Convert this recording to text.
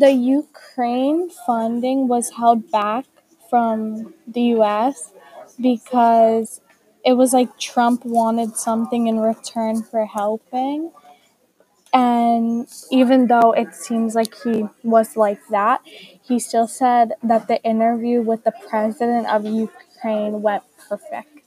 the Ukraine funding was held back from the US because it was like Trump wanted something in return for helping. And even though it seems like he was like that, he still said that the interview with the president of Ukraine went perfect.